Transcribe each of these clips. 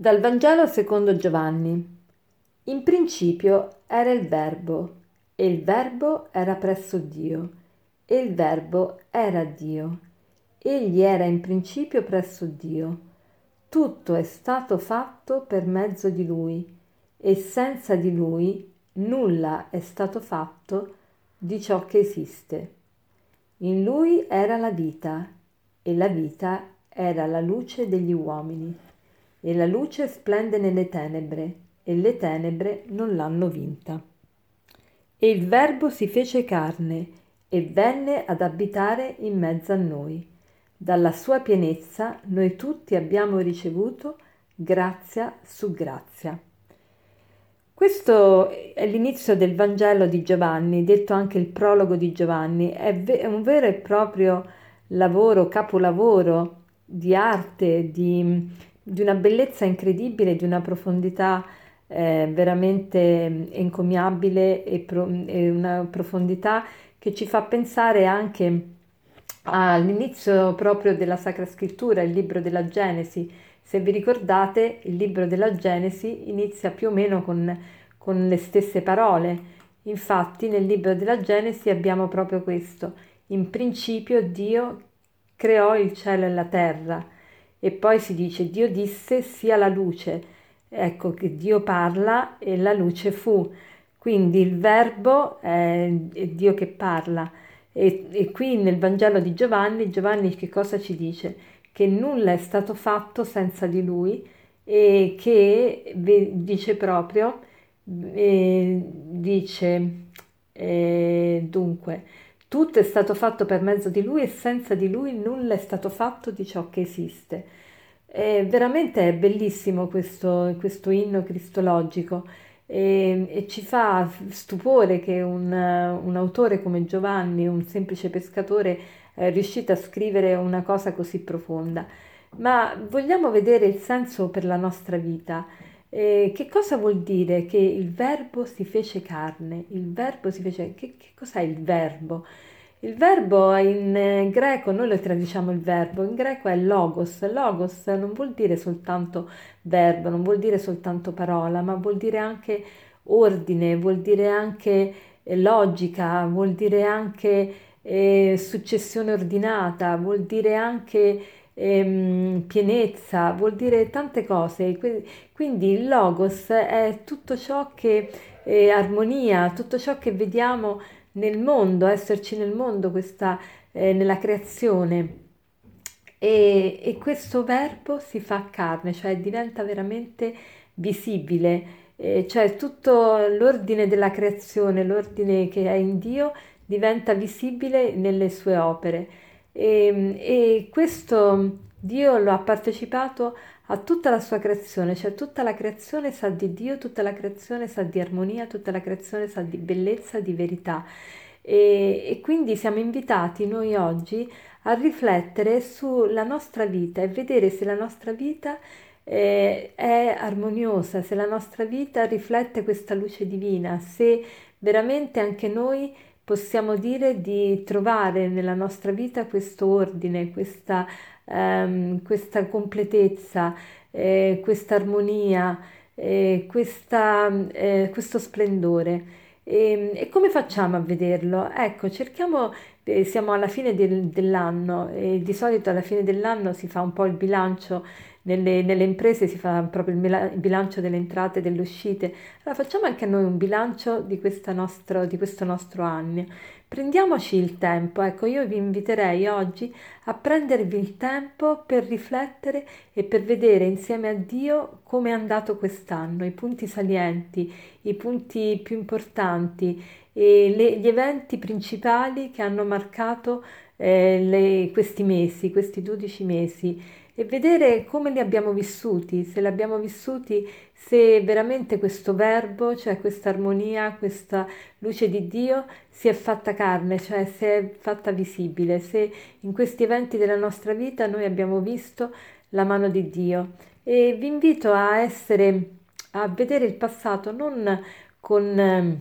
Dal Vangelo secondo Giovanni. In principio era il Verbo, e il Verbo era presso Dio, e il Verbo era Dio. Egli era in principio presso Dio. Tutto è stato fatto per mezzo di Lui, e senza di Lui nulla è stato fatto di ciò che esiste. In Lui era la vita, e la vita era la luce degli uomini e la luce splende nelle tenebre, e le tenebre non l'hanno vinta. E il Verbo si fece carne e venne ad abitare in mezzo a noi. Dalla sua pienezza noi tutti abbiamo ricevuto grazia su grazia. Questo è l'inizio del Vangelo di Giovanni, detto anche il prologo di Giovanni. È, un vero e proprio lavoro, capolavoro di arte, di, di una bellezza incredibile, di una profondità eh, veramente encomiabile e, pro- e una profondità che ci fa pensare anche all'inizio proprio della Sacra Scrittura, il libro della Genesi. Se vi ricordate, il libro della Genesi inizia più o meno con, con le stesse parole. Infatti nel libro della Genesi abbiamo proprio questo. In principio Dio creò il cielo e la terra e poi si dice Dio disse sia la luce. Ecco che Dio parla e la luce fu. Quindi il verbo è, Dio che parla. E, e, qui nel Vangelo di Giovanni, Giovanni che cosa ci dice? Che nulla è stato fatto senza di lui e che dice proprio, eh, dice eh, dunque, tutto è stato fatto per mezzo di lui e senza di lui nulla è stato fatto di ciò che esiste. E veramente è bellissimo questo, questo inno cristologico e, e, ci fa stupore che un, un, autore come Giovanni, un semplice pescatore, è riuscito a scrivere una cosa così profonda. Ma vogliamo vedere il senso per la nostra vita. Eh, che cosa vuol dire che il verbo si fece carne? Il verbo si fece... Che, che cos'è il verbo? Il verbo in eh, greco, noi lo traduciamo il verbo, in greco è logos. Logos non vuol dire soltanto verbo, non vuol dire soltanto parola, ma vuol dire anche ordine, vuol dire anche eh, logica, vuol dire anche eh, successione ordinata, vuol dire anche ehm, pienezza, vuol dire tante cose. Quindi il logos è tutto ciò che è armonia, tutto ciò che vediamo nel mondo, esserci nel mondo, questa, eh, nella creazione. E, e, questo verbo si fa carne, cioè diventa veramente visibile, eh, cioè tutto l'ordine della creazione, l'ordine che è in Dio diventa visibile nelle sue opere. E, e questo Dio lo ha partecipato a tutta la sua creazione, cioè tutta la creazione sa di Dio, tutta la creazione sa di armonia, tutta la creazione sa di bellezza, di verità. E, e quindi siamo invitati noi oggi a riflettere sulla nostra vita e vedere se la nostra vita eh, è armoniosa, se la nostra vita riflette questa luce divina, se veramente anche noi possiamo dire di trovare nella nostra vita questo ordine, questa, ehm, questa completezza, eh, questa armonia, eh, eh, questo splendore. E, e, come facciamo a vederlo? Ecco, cerchiamo, siamo alla fine del, dell'anno e di solito alla fine dell'anno si fa un po' il bilancio nelle, nelle, imprese si fa proprio il bilancio delle entrate e delle uscite. Allora facciamo anche noi un bilancio di, nostro, di questo nostro anno. Prendiamoci il tempo, ecco, io vi inviterei oggi a prendervi il tempo per riflettere e per vedere insieme a Dio come è andato quest'anno, i punti salienti, i punti più importanti e le, gli eventi principali che hanno marcato eh, le, questi mesi, questi 12 mesi e vedere come li abbiamo vissuti, se li abbiamo vissuti, se veramente questo verbo, cioè questa armonia, questa luce di Dio si è fatta carne, cioè si è fatta visibile, se in questi eventi della nostra vita noi abbiamo visto la mano di Dio. E vi invito a essere, a vedere il passato non con ehm,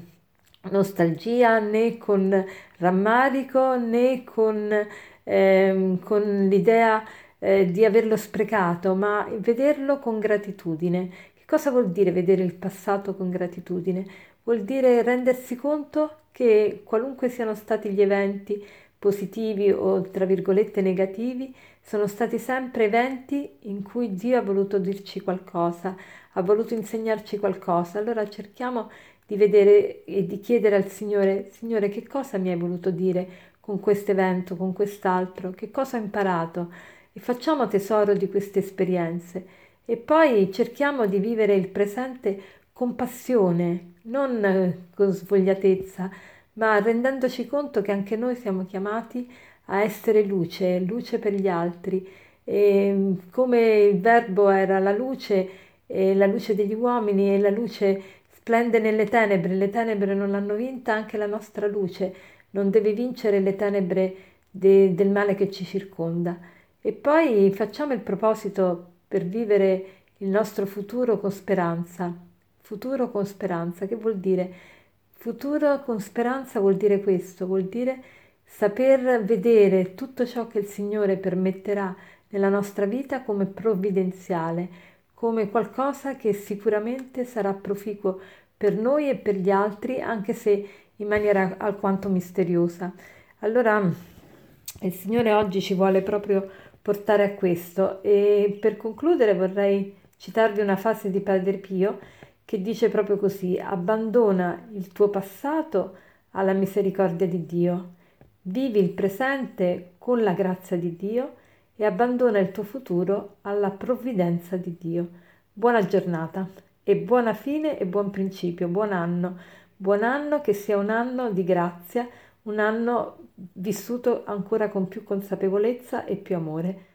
nostalgia né con rammarico né con, eh, con l'idea eh, di averlo sprecato, ma vederlo con gratitudine. Che cosa vuol dire vedere il passato con gratitudine? Vuol dire rendersi conto che qualunque siano stati gli eventi positivi o tra virgolette negativi, sono stati sempre eventi in cui Dio ha voluto dirci qualcosa, ha voluto insegnarci qualcosa. Allora cerchiamo di vedere e di chiedere al Signore, Signore, che cosa mi hai voluto dire con questo evento, con quest'altro, che cosa ho imparato? E facciamo tesoro di queste esperienze. E poi cerchiamo di vivere il presente con passione, non con svogliatezza, ma rendendoci conto che anche noi siamo chiamati a essere luce, luce per gli altri. E come il verbo era la luce, e la luce degli uomini e la luce splende nelle tenebre, le tenebre non l'hanno vinta, anche la nostra luce non deve vincere le tenebre de, del male che ci circonda. E poi facciamo il proposito per vivere il nostro futuro con speranza. Futuro con speranza, che vuol dire? Futuro con speranza vuol dire questo, vuol dire saper vedere tutto ciò che il Signore permetterà nella nostra vita come provvidenziale, come qualcosa che sicuramente sarà proficuo per noi e per gli altri, anche se in maniera alquanto misteriosa. Allora il Signore oggi ci vuole proprio portare a questo e per concludere vorrei citarvi una frase di Padre Pio che dice proprio così, abbandona il tuo passato alla misericordia di Dio, vivi il presente con la grazia di Dio e abbandona il tuo futuro alla provvidenza di Dio. Buona giornata e buona fine e buon principio, buon anno, buon anno che sia un anno di grazia, un anno vissuto ancora con più consapevolezza e più amore.